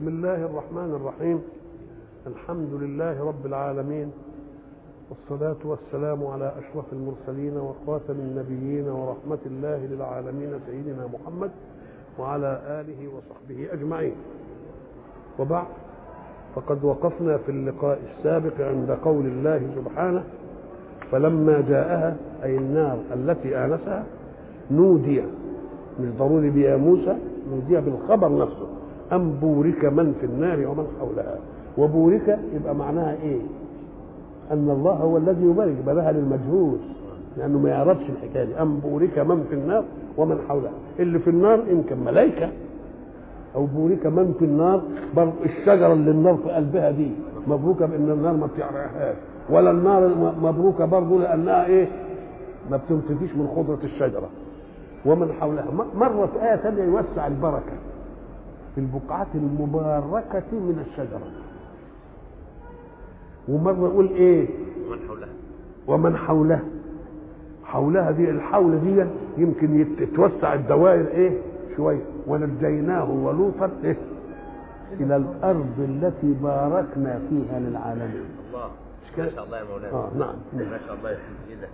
بسم الله الرحمن الرحيم. الحمد لله رب العالمين. والصلاة والسلام على أشرف المرسلين وخاتم النبيين ورحمة الله للعالمين سيدنا محمد وعلى آله وصحبه أجمعين. وبعد فقد وقفنا في اللقاء السابق عند قول الله سبحانه فلما جاءها أي النار التي آنسها نودي مش ضروري بيا موسى نودي بالخبر نفسه. أم بورك من في النار ومن حولها؟ وبورك يبقى معناها إيه؟ أن الله هو الذي يبارك بلها للمجهول لأنه ما يعرفش الحكاية دي. أم بورك من في النار ومن حولها. اللي في النار يمكن ملائكة أو بورك من في النار برضه الشجرة اللي النار في قلبها دي مبروكة بأن النار ما بتحرقهاش. ولا النار مبروكة برضه لأنها إيه؟ ما بتنتفيش من خضرة الشجرة. ومن حولها. مرة في آية ثانية يوسع البركة. في البقعة المباركة من الشجرة. ومرة يقول إيه؟ ومن حولها ومن حولها حولها دي الحول دي يمكن يتوسع الدوائر إيه؟ شوية ونجيناه ولوطا إيه؟ إلى الأرض التي باركنا فيها للعالمين. الله؟ ما شاء الله يا مولانا. آه نعم. ما شاء الله يا ده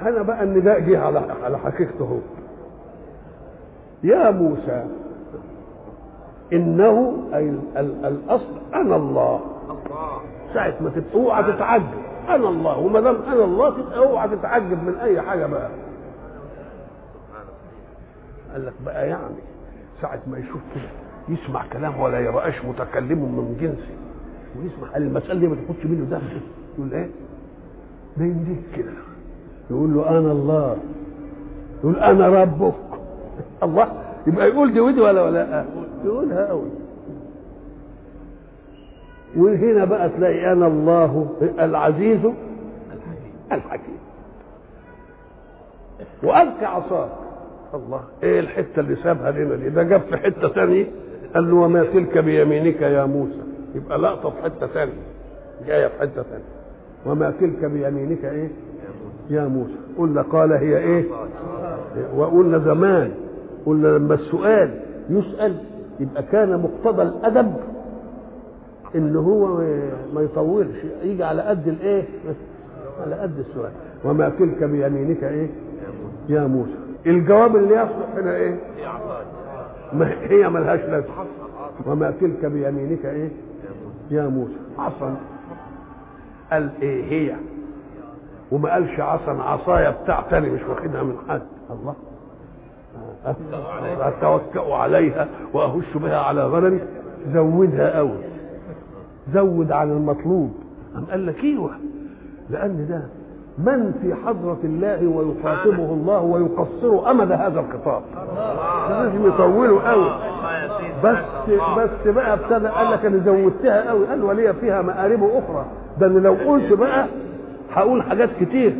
هنا بقى النداء جه على على حقيقته. هو يا موسى إنه أي ال- ال- الأصل أنا الله. ساعة ما أوعى تتعجب. أنا الله. وما دام أنا الله أوعى تتعجب من أي حاجة بقى. قال لك بقى يعني ساعة ما يشوف كده يسمع كلام ولا يبقاش متكلم من جنسه. ويسمع قال المسألة دي ما تاخدش منه ده يقول إيه؟ ده يمديك كده. يقول له أنا الله. يقول أنا ربك الله. يبقى يقول دي ودي ولا ولا؟ يقولها قوي وهنا بقى تلاقي أنا الله العزيز الحكيم. الحكيم وألقي عصاك. الله إيه الحتة اللي سابها لنا دي ده جاب في حتة ثانية قال له وما تلك بيمينك يا موسى. يبقى لقطة في حتة ثانية جاية في حتة ثانية وما تلك بيمينك إيه؟ يا موسى. قلنا قال هي إيه؟ وقلنا زمان قلنا لما السؤال يسأل يبقى كان مقتضى الأدب إن هو ما يطولش يجي على قد الإيه؟ على قد السؤال. وما تلك بيمينك إيه؟ يا موسى. الجواب اللي يصلح هنا عصاك ما هي ملهاش لازمة. وما تلك بيمينك إيه؟ يا موسى. عصا. قال إيه هي؟ وما قالش عصا عصايا بتاع تاني مش واخدها من حد. الله. أتوكأ عليها وأهش بها على غنمي. زودها قوي زود عن المطلوب. أم قال لك إيوه؟ لأن ده من في حضرة الله ويخاطبه الله ويقصر أمد هذا الخطاب. لازم يطوله قوي بس. بس بقى ابتدى قال لك أنا زودتها قوي قال ولي فيها مآرب أخرى. ده أنا لو قلت بقى هقول حاجات كتير.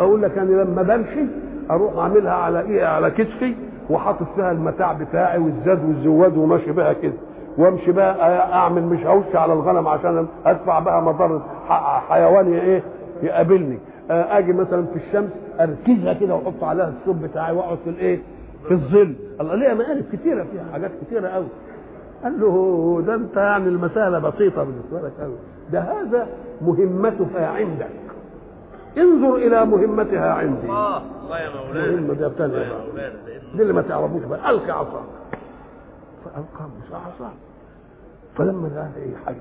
أقول لك أنا لما بمشي أروح أعملها على إيه؟ على كتفي وحاطط فيها المتاع بتاعي والزاد والزواد وماشي بها كده. وأمشي بقى أعمل مش هوش على الغنم عشان أدفع بقى مضره ح- حيوان إيه؟ يقابلني. أجي مثلا في الشمس أركزها كده وأحط عليها الثوب بتاعي وأقعد في الإيه؟ في الظل. الله ليه؟ مقالب كتيرة فيها حاجات كتيرة قوي قال له ده أنت يعني المسألة بسيطة بالنسبة لك قوي ده هذا مهمتها عندك. انظر إلى مهمتها عندي. الله الله يا مولانا. بقى. مولانا لأن دي اللي ما تعرفوش بقى. القي عصاك. فألقى موسى عصاه فلما لقاها إيه حية.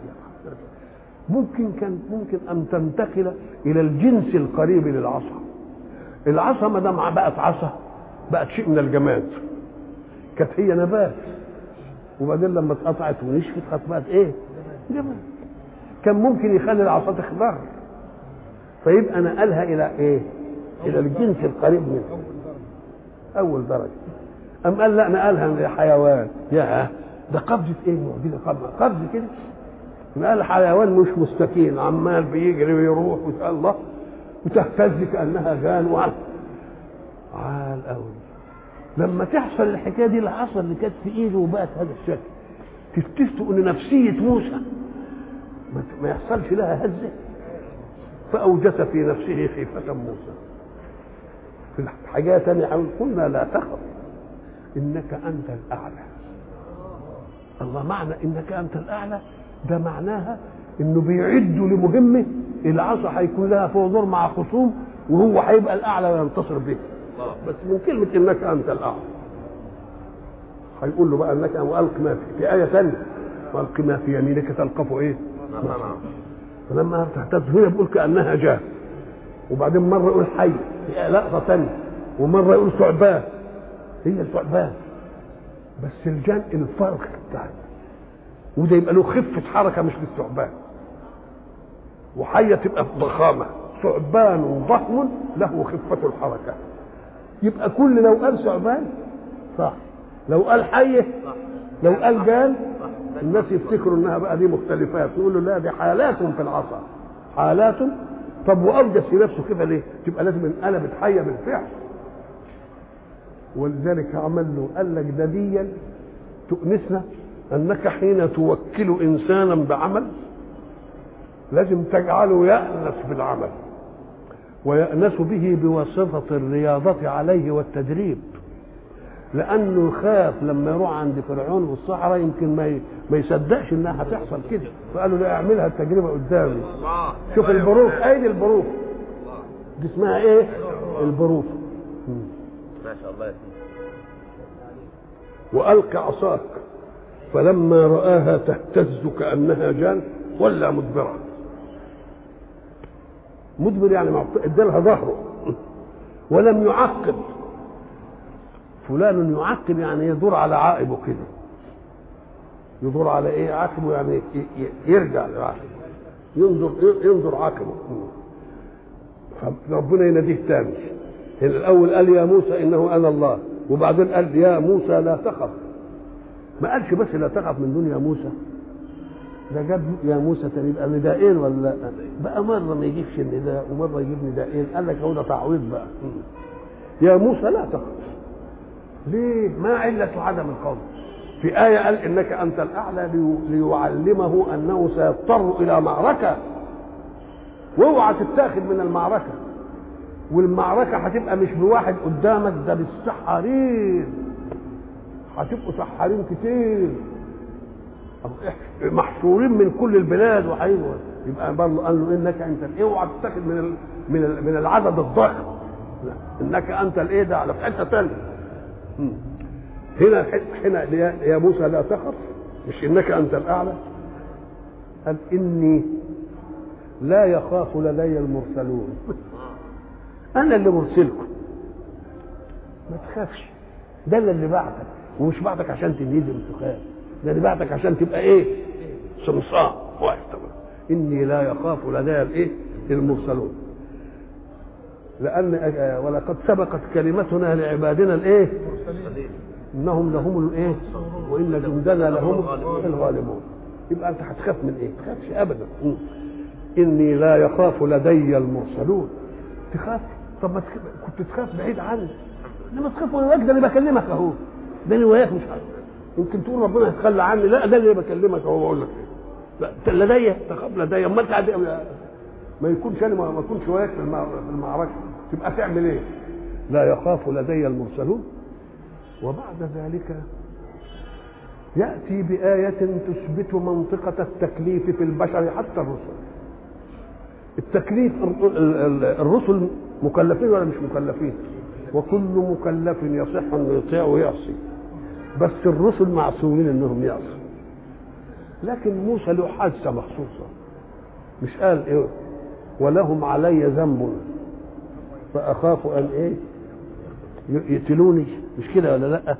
ممكن كان ممكن أن تنتقل إلى الجنس القريب للعصا. العصا ما دام بقت عصا بقت شيء من الجماد. كانت هي نبات. وبعدين لما اتقطعت ونشفت كانت بقت إيه؟ جماد. كان ممكن يخلي العصا تخضر. فيبقى نقلها إلى إيه؟ إلى الجنس القريب منه. أول درجة. أم قال لا نقلها لحيوان يا ده قفزه إيه؟ معجزه قفزه قفزه كده. نقل حيوان مش مستكين. عمال بيجري ويروح ويسال الله. وتهتز كأنها جان وعال عال قوي لما تحصل الحكاية دي العصا اللي كانت في إيده وبقت هذا الشكل. تكتشفوا إن نفسية موسى ما- ما يحصلش لها هزة. فأوجس في نفسه خيفة موسى. في حاجة ثانية قلنا لا تخف. إنك أنت الأعلى. الله معنى إنك أنت الأعلى. ده معناها إنه بيعدوا لمهمه. العصا هيكون لها فوق دور مع خصوم وهو هيبقى الأعلى وينتصر به. بس من كلمة إنك أنت الأعلى. هيقول له بقى انك وألق ما في في آية ثانية وألق ما في يمينك تلقفه إيه؟ ما صنعوا فلما تهتز هنا بيقول كأنها جاة. وبعدين مرة يقول حي. في لقطه ثانية ومرة يقول ثعبان. هي ثعبان بس الجان الفرق بتاعه. وده يبقى له خفة حركة مش للثعبان وحية تبقى ضخامة. ثعبان ضخم له خفة الحركة. يبقى كل لو قال ثعبان صح. لو قال حية لو قال جان الناس يفتكروا إنها بقى دي مختلفات نقول له لا دي حالات في العصا. حالات؟ طب واوجد في نفسه كده ليه؟ تبقى لازم انقلبت حيه بالفعل ولذلك عمل له قال لك ده ديا تؤنسنا أنك حين توكل انسانا بعمل لازم تجعله يأنس بالعمل ويأنس به بواسطة الرياضة عليه والتدريب. لأنه خاف لما يروح عند فرعون والصحراء يمكن ما ما يصدقش إنها هتحصل كده. فقالوا لا اعملها التجربة قدامي. شوف البروف. أيدي البروف؟ دي اسمها إيه؟ البروف. ما شاء الله وألق عصاك. فلما رآها تهتز كأنها جان ولا مدبرا مدبر يعني ادالها ظهره. ولم يعقب. فلان يعقب يعني يدور على عائبه كده. يدور على إيه؟ عقبه يعني يرجع لعقبه ينظر ينظر عقبه فربنا يناديه تاني هنا الأول قال يا موسى إنه أنا الله. وبعدين قال يا موسى لا تخف. ما قالش بس لا تخف من دون يا موسى. ده جاب يا موسى تاني. يبقى نداءين ولا؟ لا؟ بقى مرة ما يجيبش النداء ومرة يجيب نداءين قال لك هو ده تعويض بقى. يا موسى لا تخف. ليه؟ ما علة عدم القول في آية قال إنك أنت الأعلى لي- ليعلمه أنه سيضطر إلى معركة. وأوعى تتاخد من المعركة. والمعركة هتبقى مش بواحد قدامك ده بالسحارين. هتبقوا سحارين كتير. محشورين من كل البلاد. وهيبقوا يبقى برضه قال له إنك أنت أوعى تتاخد من. من. من العدد الضخم إنك أنت الايه ده؟ على في حتة ثانية هنا هنا يا موسى لا تخف مش إنك أنت الأعلى. قال إني لا يخاف لدي المرسلون. أنا اللي مرسلكم. ما تخافش. ده اللي بعتك. ومش بعتك عشان تنهزم تخاف ده اللي بعتك عشان تبقى إيه؟ صمصام واقف إني لا يخاف لدي الإيه؟ المرسلون. لأن آه، ولقد سبقت كلمتنا لعبادنا الإيه؟ صديق إنهم لهم الإيه؟ وإن جندنا لهم الغالبون. يبقى أنت هتخاف من إيه؟ تخافش ابدا. إني لا يخاف لدي المرسلون. تخاف؟ طب ما تخاف كنت تخاف بعيد عني. انما تخاف وأنا ده اللي بكلمك أهو. ده اللي وياك مش عارف. يمكن تقول ربنا يتخلى عني. لا ده اللي بكلمك أهو بقول لك أنت لدي تخاف لدي. أمال ما يكونش أنا ما ما اكونش وياك في المعركة. تبقى تعمل إيه؟ لا يخاف لدي المرسلون. وبعد ذلك يأتي بآية تثبت منطقة التكليف في البشر حتى الرسل. التكليف ال- ال- ال- الرسل مكلفين ولا مش مكلفين؟ وكل مكلف يصح أن يطيع ويعصي. بس الرسل معصومين إنهم يعصوا. لكن موسى له حادثة مخصوصة. مش قال إيه؟ ولهم علي ذنب. فأخاف أن إيه؟ يقتلوني. مش كده ولا لأ؟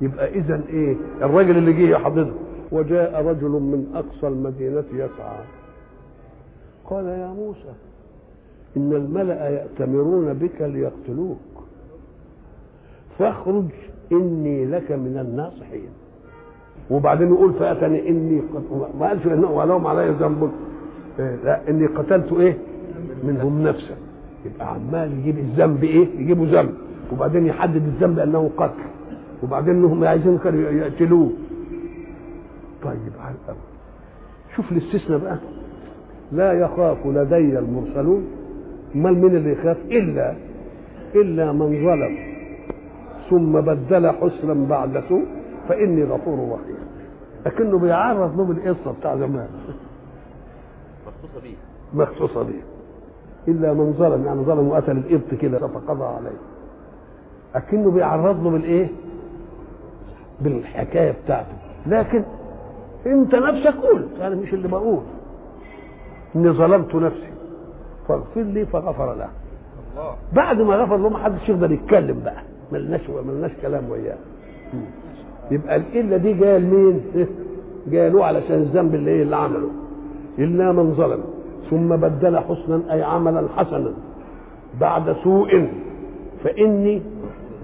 يبقى اذا إيه؟ الراجل اللي جه يحضنه. وجاء رجل من أقصى المدينة يسعى. قال يا موسى إن الملأ يأتمرون بك ليقتلوك. فاخرج إني لك من الناصحين. وبعدين يقول فأتني إني ما قالش إنه ولهم علي ذنب. إيه؟ لا إني قتلت إيه؟ منهم نفسا. يبقى عمال يجيب الذنب إيه؟ يجيبوا ذنب. وبعدين يحدد الذنب انه قتل. وبعدين إنهم عايزين كانوا يقتلوه. طيب على الأول شوف الاستثناء بقى. لا يخاف لدي المرسلون. امال مين اللي يخاف؟ الا إلا من ظلم. ثم بدل حسنا بعد سوء فإني غفور رحيم. لكنه بيعرض له بالقصة بتاع زمان. مخصوصة بيه. مخصوصة به إلا من ظلم يعني ظلم وقتل الابط كده فقضى عليه. لكنه بيعرض له بالإيه؟ بالحكاية بتاعته. لكن أنت نفسك قلت أنا مش اللي بقول. إني ظلمت نفسي. فاغفر لي فغفر له. الله. بعد ما غفر له ما حدش يقدر يتكلم بقى. ملناش ملناش كلام وياه. يبقى الإلة دي جاية لمين؟ جاية له علشان الذنب اللي إيه؟ اللي عمله. إلا من ظلم. ثم بدل حسنا أي عملا حسنا. بعد سوء. فإني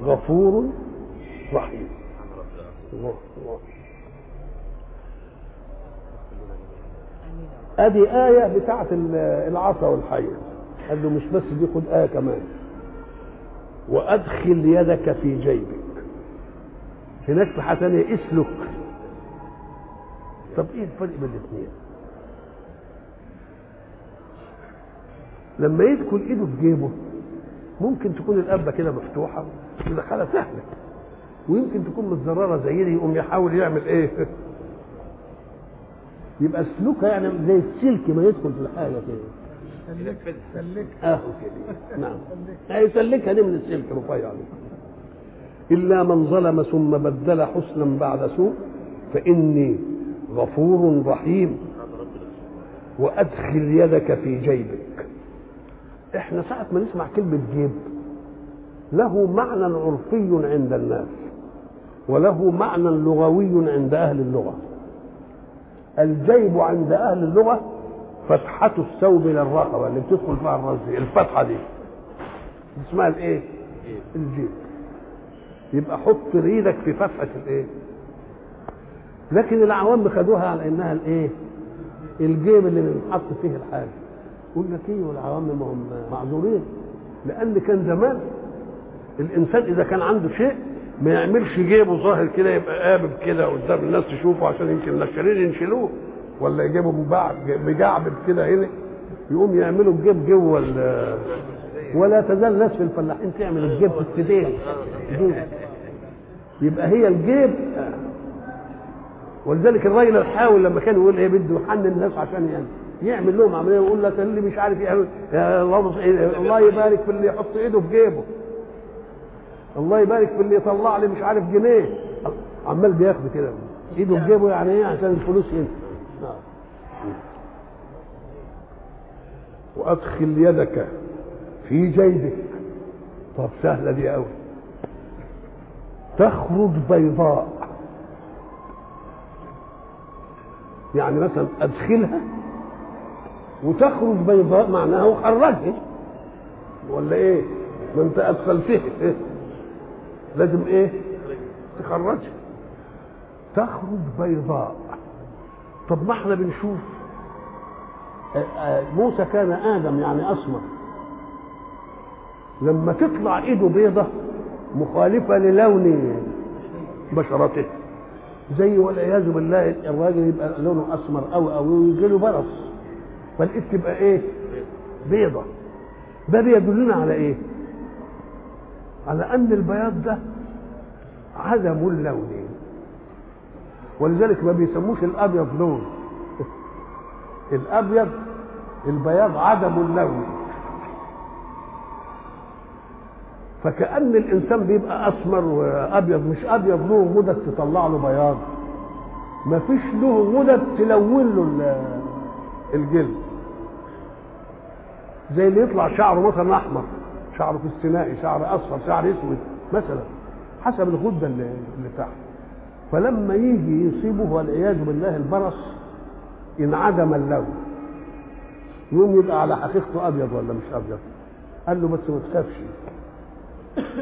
غفور رحيم. الله الله ادي آية بتاعت ال- العصا والحية قال له مش بس دي خد آية كمان. وأدخل يدك في جيبك. هناك في حاجة تانية اسلك. طب إيه الفرق بين الاثنين؟ لما يدخل إيده في جيبه ممكن تكون القبة كده مفتوحة. ودخلها سهلة. ويمكن تكون متزررة زي دي يقوم يحاول يعمل إيه؟ يبقى سلوكها يعني زي السلك ما يدخل في الحاجة كده. ينفذها أهو كده. نعم. هيسلكها دي من السلك رفيع إلا من ظلم ثم بدل حسنا بعد سوء فإني غفور رحيم. وأدخل يدك في جيبك. إحنا ساعة ما نسمع كلمة جيب له معنى عرفي عند الناس وله معنى لغوي عند أهل اللغة الجيب عند أهل اللغة فتحة الثوب للرقبة اللي بتدخل فيها الراس دي الفتحة دي اسمها الإيه؟ الجيب يبقى حط إيدك في فتحة الإيه؟ لكن العوام خدوها على إنها الإيه؟ الجيب اللي بنحط فيه الحاجة يقول لك إيه والعوام ما هم معذورين لأن كان زمان الإنسان إذا كان عنده شيء ما يعملش جيبه ظاهر كده يبقى قابب كده قدام الناس تشوفه عشان يمكن النشالين ينشلوه ولا مباع- مجعبب كده هنا يقوم يعملوا الجيب جوه ولا تزال ناس في الفلاحين تعمل الجيب في السدين. يبقى هي الجيب ولذلك الراجل الحاول لما كان يقول إيه بده يحنن الناس عشان يعني يعمل لهم عملية يقول لك اللي مش عارف يعمل يا الله الله يبارك في اللي يحط إيده في جيبه الله يبارك في اللي يطلع لي مش عارف جنيه. عمال بياخد كده. إيده في جيبه يعني إيه؟ عشان الفلوس هنا نعم. وأدخل يدك في جيبك. طب سهلة دي قوي تخرج بيضاء. يعني مثلا أدخلها وتخرج بيضاء معناها وخرجها ولا إيه؟ ما أنت أدخلتها؟ لازم إيه؟ تخرجها تخرج بيضاء. طب ما إحنا بنشوف؟ آه، آه، موسى كان آدم يعني أسمر. لما تطلع إيده بيضة مخالفة للون بشرته. زي والعياذ بالله الراجل يبقى لونه أسمر أو أو ويجي له برص. فالإيد تبقى إيه؟ بيضة. ده بيدلنا على إيه؟ على أن البياض ده عدم اللون. ولذلك ما بيسموش الأبيض لون. الأبيض البياض عدم اللون. فكأن الإنسان بيبقى أسمر وأبيض مش أبيض له غدد تطلع له بياض. ما فيش له غدد تلون له ال- الجلد. زي اللي يطلع شعره مثلا أحمر. شعره في السنائي شعر أصفر شعر أسود مثلا حسب الغدة اللي, تحت. فلما يجي يصيبه والعياذ بالله البرص انعدم اللون يوم يبقى على حقيقته أبيض ولا مش أبيض؟ قال له بس ما تخافش.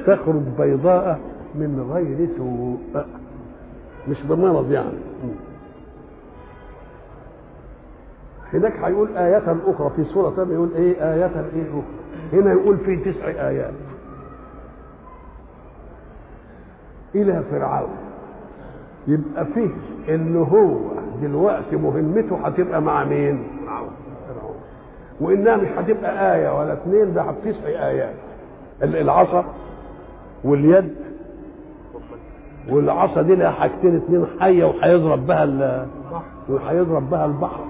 تخرج بيضاء من غير سوء. مش بمرض يعني. هناك هيقول آية أخرى في سورة يقول إيه؟ آية إيه أخرى؟ هنا يقول في تسع آيات. إلى فرعون. يبقى فيه إن هو دلوقتي مهمته هتبقى مع مين؟ فرعون. وإنها مش هتبقى آية ولا اثنين ده تسع آيات. ال- العصا واليد والعصا دي لها حاجتين اتنين حية وهيضرب بها ال- البحر. وهيضرب بها البحر.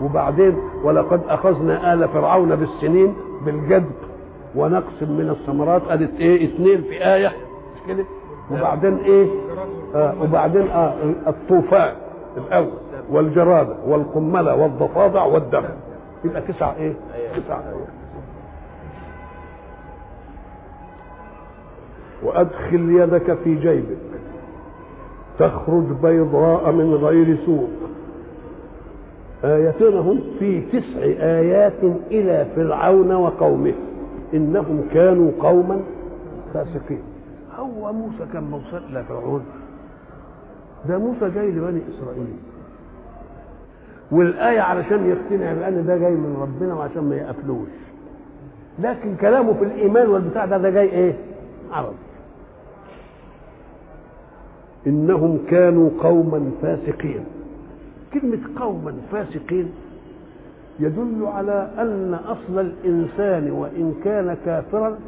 وبعدين ولقد أخذنا آل فرعون بالسنين بالجدب ونقص من الثمرات. ادت إيه؟ اثنين في آية. مش كده؟ وبعدين إيه؟ آه وبعدين آه الطوفان الأول والجرادة والقملة والضفادع والدم. يبقى تسع إيه؟ تسع آيات. وأدخل يدك في جيبك تخرج بيضاء من غير سوء. آيتنا هم في تسع آيات إلى فرعون وقومه. إنهم كانوا قوما فاسقين. هو موسى كان موصل إلى فرعون. ده موسى جاي لبني إسرائيل. والآية علشان يقتنع بأن ده جاي من ربنا وعشان ما يقفلوش. لكن كلامه في الإيمان والبتاع ده ده جاي إيه؟ عربي. إنهم كانوا قوما فاسقين. كلمة قوما فاسقين يدل على أن أصل الإنسان وإن كان كافرا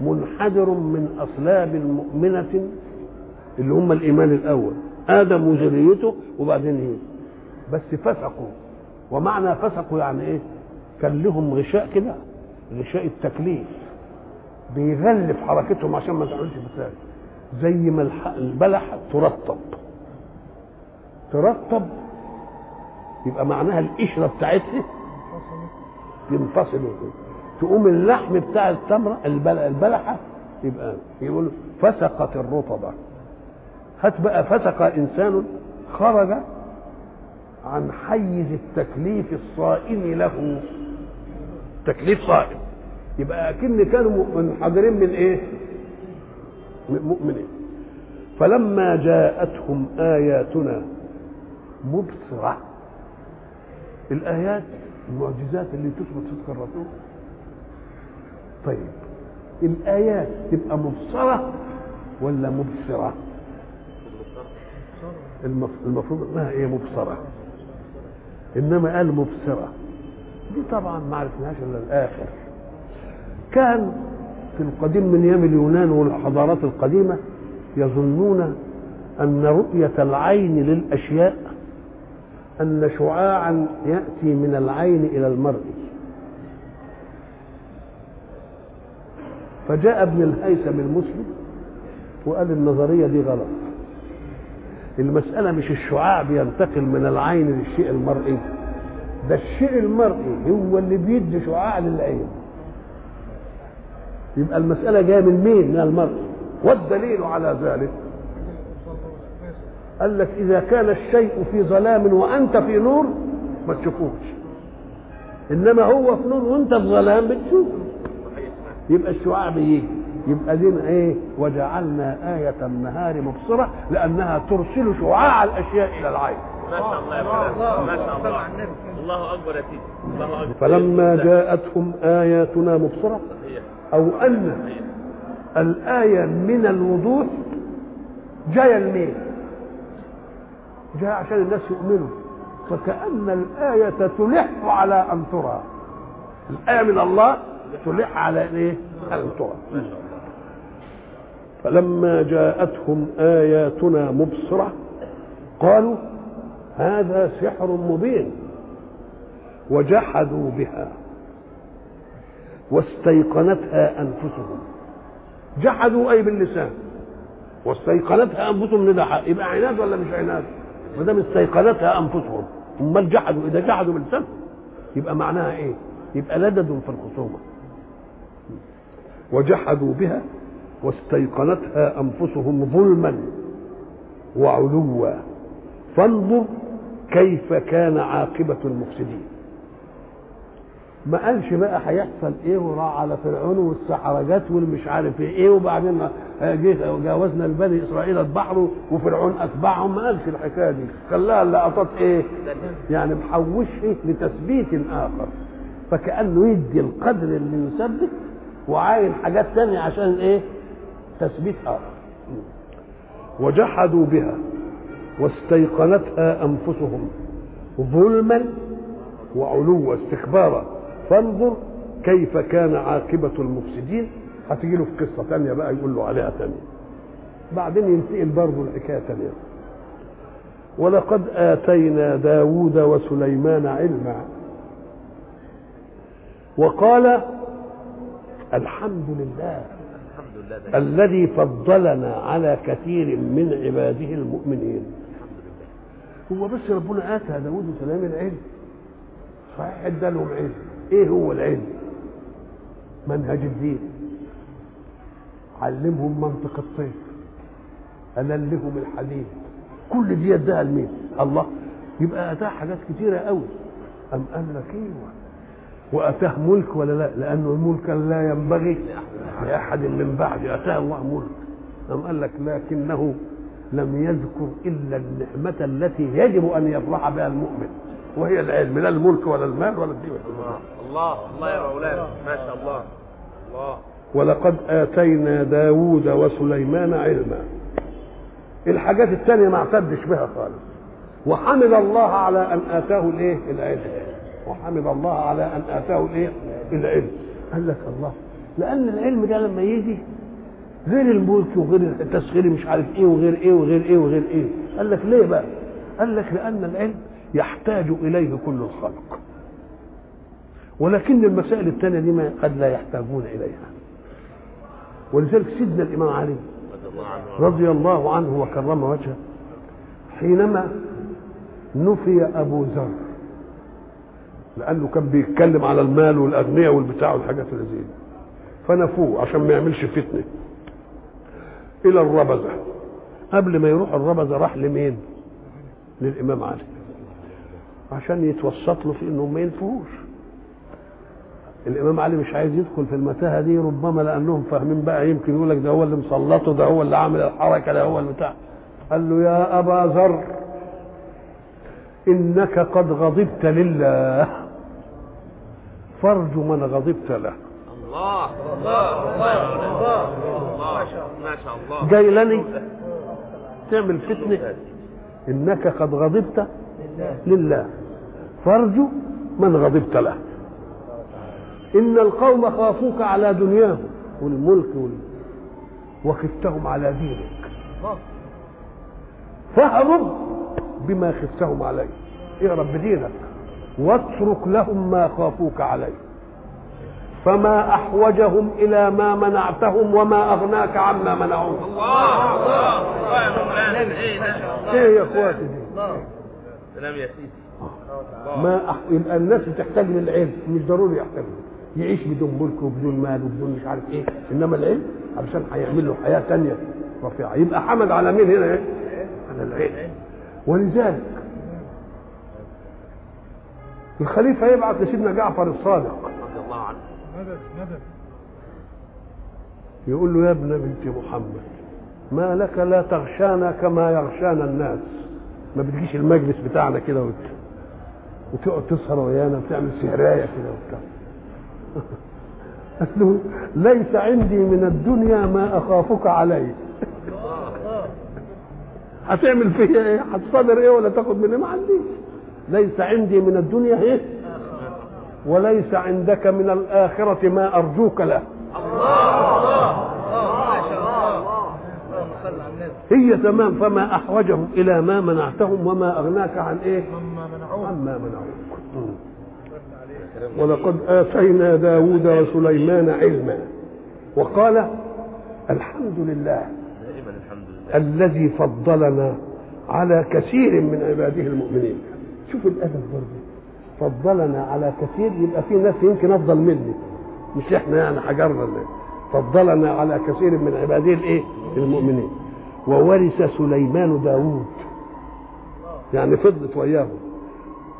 منحدر من أصلاب مؤمنة اللي هم الإيمان الأول. آدم وذريته وبعدين إيه بس فسقوا. ومعنى فسقوا يعني إيه؟ كان لهم غشاء كده غشاء التكليف. بيغلف حركتهم عشان ما تعملش فساد زي ما البلح ترطب. ترطب يبقى معناها القشرة بتاعتها ينفصل تقوم اللحم بتاع التمرة البل- البلحة يبقى يقول فسقت الرطبه هات بقى فسق إنسان خرج عن حيز التكليف الصائم له. تكليف صائم. يبقى أكن كانوا منحدرين من إيه؟ من مؤمنين. فلما جاءتهم آياتنا مبصرة. الآيات المعجزات اللي تثبت صدق الرسول. طيب الآيات تبقى مبصرة ولا المف- المفروض إنها إيه مبصرة. إنما قال مبصرة. دي طبعا ما عرفناهاش إلا الآخر. كان في القديم من أيام اليونان والحضارات القديمة يظنون أن رؤية العين للأشياء أن شعاعا يأتي من العين إلى المرء. فجاء ابن الهيثم المسلم وقال النظرية دي غلط. المسألة مش الشعاع بينتقل من العين للشيء المرئي ده الشيء المرئي هو اللي بيدي شعاع للعين. يبقى المسألة جاية من مين؟ من المرئي والدليل على ذلك قال لك إذا كان الشيء في ظلام وأنت في نور ما تشوفوش. إنما هو في نور وأنت في ظلام بتشوفه يبقى الشعاع بيجي. يبقى دين إيه؟ وجعلنا آية النهار مبصرة لأنها ترسل شعاع الأشياء إلى العين. ما شاء الله يا فلان ما شاء الله. الله أكبر يا سيدي. فلما جاءتهم آياتنا مبصرة صحيح. أو أن الآية من الوضوح جاية لمين؟ جاية عشان الناس يؤمنوا. فكأن الآية تلح على أن ترى. الآية من الله تلح على إيه؟ أن ترى. فلما جاءتهم آياتنا مبصرة قالوا هذا سحر مبين وجحدوا بها واستيقنتها أنفسهم. جحدوا أي باللسان. واستيقنتها أنفسهم ده حق. يبقى عناد ولا مش عناد؟ ما دام استيقنتها أنفسهم. أمال جحدوا إذا جحدوا باللسان يبقى معناها إيه؟ يبقى لدد في الخصومة. وجحدوا بها واستيقنتها أنفسهم ظلما وعلوا. فانظر كيف كان عاقبة المفسدين. ما قالش بقى هيحصل إيه وراح على فرعون والسحرة جت والمش عارف إيه وبعدين جاوزنا لبني إسرائيل البحر وفرعون اتبعهم ما قالش الحكاية دي. خلاها اللقطات إيه؟ يعني محوشه لتثبيت آخر. فكأنه يدي القدر اللي يثبت وعاين حاجات تانية عشان إيه؟ تثبيت آخر. وجحدوا بها واستيقنتها أنفسهم ظلما وعلوا استكبارا فانظر كيف كان عاقبة المفسدين. هتيجي له في قصة تانية بقى يقول له عليها تانية. بعدين ينتقل برضه الحكاية ثانية ولقد آتينا داود وسليمان علما. وقال الحمد لله الذي فضلنا على كثير من عباده المؤمنين. هو بس ربنا آتى داود وسليمان العلم. صحيح ادالهم علم. إيه هو العلم؟ منهج الدين. علمهم منطق الطير أللهم الحديد كل دي أداها لمين؟ الله. يبقى اتاه حاجات كتيرة قوي. أم قال لك أيوه وأتاه ملك ولا لا؟ لأنه الملك لا ينبغي لأحد من بعد. أتاه الله ملك. أم قال لك لكنه لم يذكر إلا النعمة التي يجب أن يفرح بها المؤمن. وهي العلم لا الملك ولا المال ولا الدين. الله الله الله يا مولانا. ما شاء الله. الله. ولقد آتينا داود وسليمان علما. الحاجات التانية ما اعتدش بها خالص. وحمد الله على أن آتاه الإيه؟ العلم. وحمد الله على أن آتاه الإيه؟ العلم. قال لك الله لأن العلم ده لما يجي غير الملك وغير التسخير مش عارف إيه وغير إيه وغير إيه وغير إيه. قال لك ليه بقى؟ قال لك لأن العلم يحتاج إليه كل الخلق. ولكن المسائل الثانية دي ما قد لا يحتاجون إليها. ولذلك سيدنا الإمام علي رضي الله عنه وكرم وجهه حينما نفي أبو ذر لأنه كان بيتكلم على المال والأغنياء والبتاع والحاجات اللي زي فنفوه عشان ما يعملش فتنة. إلى الربذة. قبل ما يروح الربذة راح لمين؟ للإمام علي. عشان يتوسط له في إنه ما ينفوش. الإمام علي مش عايز يدخل في المتاهة دي ربما لأنهم فاهمين بقى يمكن يقول لك ده هو اللي مسلطه ده هو اللي عامل الحركة ده هو البتاع قال له يا أبا ذر إنك قد غضبت لله. فارجو من غضبت له. الله الله الله الله ما شاء الله. جاي لني؟ تعمل فتنة. إنك قد غضبت لله. فارجو من غضبت له. إن القوم خافوك على دنياهم والملك وال... وخفتهم على دينك. فاهرب بما خفتهم عليه. اهرب بدينك واترك لهم ما خافوك عليه. فما أحوجهم إلى ما منعتهم وما أغناك عما منعوك الله. الله الله يا مولانا إيه ده إيه يا إخواتي؟ دي سلام يا سيدي. ما أح... يبقى الناس بتحتاج للعلم مش ضروري يحتاج. يعيش بدون ملك وبدون مال وبدون مش عارف إيه إنما العلم علشان هيعمل له حياة تانية رفيعه يبقى حمد على مين هنا إيه؟ على العلم ولذلك الخليفة يبعث لسيدنا جعفر الصادق رضي الله عنه يقول له يا ابن بنت محمد ما لك لا تغشانا كما يغشانا الناس ما بتجيش المجلس بتاعنا كده. وتقعد تسهر ويانا وتعمل سهرايه كده وبتاع. قال له ليس عندي من الدنيا ما أخافك عليه. هتعمل فيا إيه؟ هتصادر إيه ولا تاخد مني؟ ما عنديش. ليس عندي من الدنيا إيه؟ وليس عندك من الآخرة ما أرجوك له. هي تمام فما أحوجهم إلى ما منعتهم وما أغناك عن إيه؟ عما منعوك. ولقد آتينا داود وسليمان علما. وقال الحمد لله دائما الحمد لله. الذي فضلنا على كثير من عباده المؤمنين. شوف الأدب برضه. فضلنا على كثير يبقى في ناس يمكن أفضل مني. مش إحنا يعني حجرنا اللي. فضلنا على كثير من عباده الإيه؟ المؤمنين. وورث سليمان داوود يعني فضلت وياهم.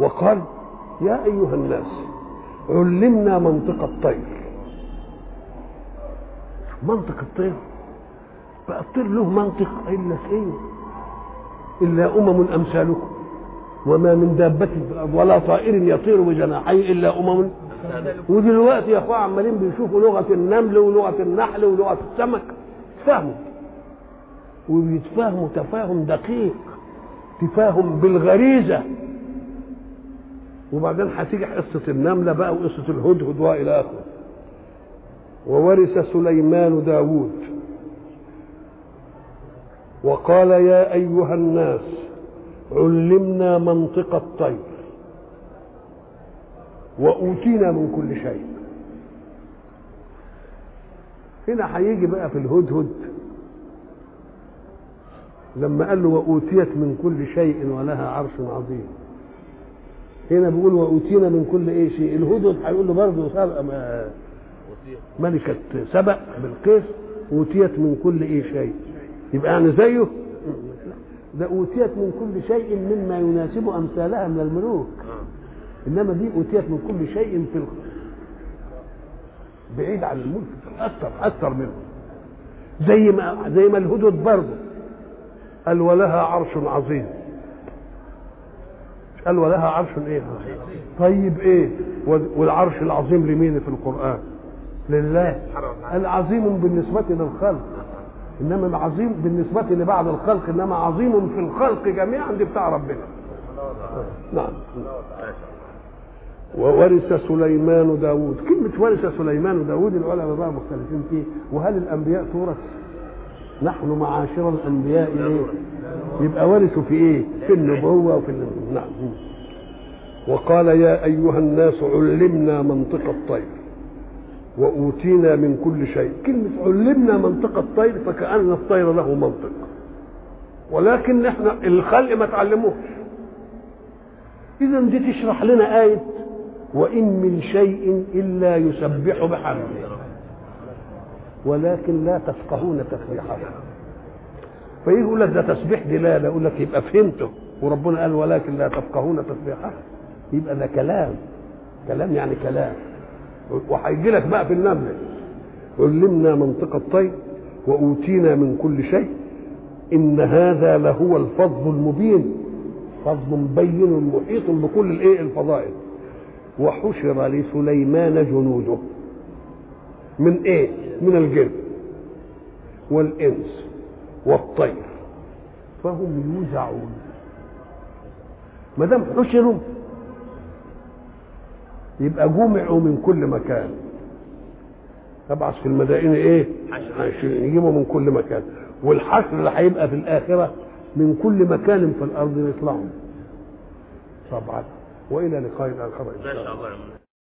وقال يا أيها الناس علمنا منطق الطير. منطق الطير؟ بقى الطير له منطق إلا إيه إلا أمم أمثالكم وما من دابة ولا طائر يطير بجناحيه إلا أمم ودلوقتي يا أخوة عمالين بيشوفوا لغة النمل ولغة النحل ولغة السمك تفهموا وبيتفاهموا تفاهم دقيق تفاهم بالغريزة. وبعدين هتيجي قصة النملة بقى وقصة الهدهد وإلى آخره. وورث سليمان داوود. وقال يا أيها الناس علمنا منطق الطير. وأوتينا من كل شيء. هنا هيجي بقى في الهدهد. لما قال له وأوتيت من كل شيء ولها عرش عظيم. هنا بيقول وأوتينا من كل إيه شيء. الهدهد هيقول له برضه سبق ما- ملكة سبق بالقيس أوتيت من كل إيه شيء. يبقى يعني زيه؟ ده أوتيت من كل شيء مما يناسب أمثالها من الملوك. إنما دي أوتيت من كل شيء في. بعيد عن الملك أكثر أكثر منه. زي ما زي ما الهدد برضه قال ولها عرش عظيم. قال ولها عرش إيه؟ طيب إيه؟ والعرش العظيم لمين في القرآن؟ لله. العظيم بالنسبة للخلق. إنما العظيم بالنسبة لبعض الخلق إنما عظيم في الخلق جميعا دي بتاع ربنا. نعم. وورث سليمان داود كلمة ورث سليمان داود العلماء بقى مختلفين فيه. وهل الأنبياء تورث نحن معاشر الأنبياء؟ يبقى ورثوا في إيه؟ في النبوة وفي ال- نعم. وقال يا أيها الناس علمنا منطق الطير وأوتينا من كل شيء. كلمة علمنا منطق الطير فكأن الطير له منطق. ولكن إحنا الخلق ما تعلموش. إذا دي تشرح لنا آية وإن من شيء إلا يسبح بحمده. ولكن لا تفقهون تسبيحه فيجي يقول لك ده تسبيح دلالة يقول لك يبقى فهمته. وربنا قال ولكن لا تفقهون تسبيحه. يبقى ده كلام. كلام يعني كلام. وهيجي لك بقى في النمل. علمنا منطق الطير وأوتينا من كل شيء. إن هذا لهو الفضل المبين. فضل مبين محيط بكل الإيه؟ الفضائل. وحشر لسليمان جنوده. من إيه؟ من الجن والإنس. والطير. فهم يوزعون. ما دام حشروا يبقى جمعوا من كل مكان. تبعث في المدائن إيه. يجيبوا من كل مكان. والحشر اللي هيبقى في الآخرة من كل مكان في الأرض يطلعوا. طبعا. وإلى لقاء آخر إن شاء الله.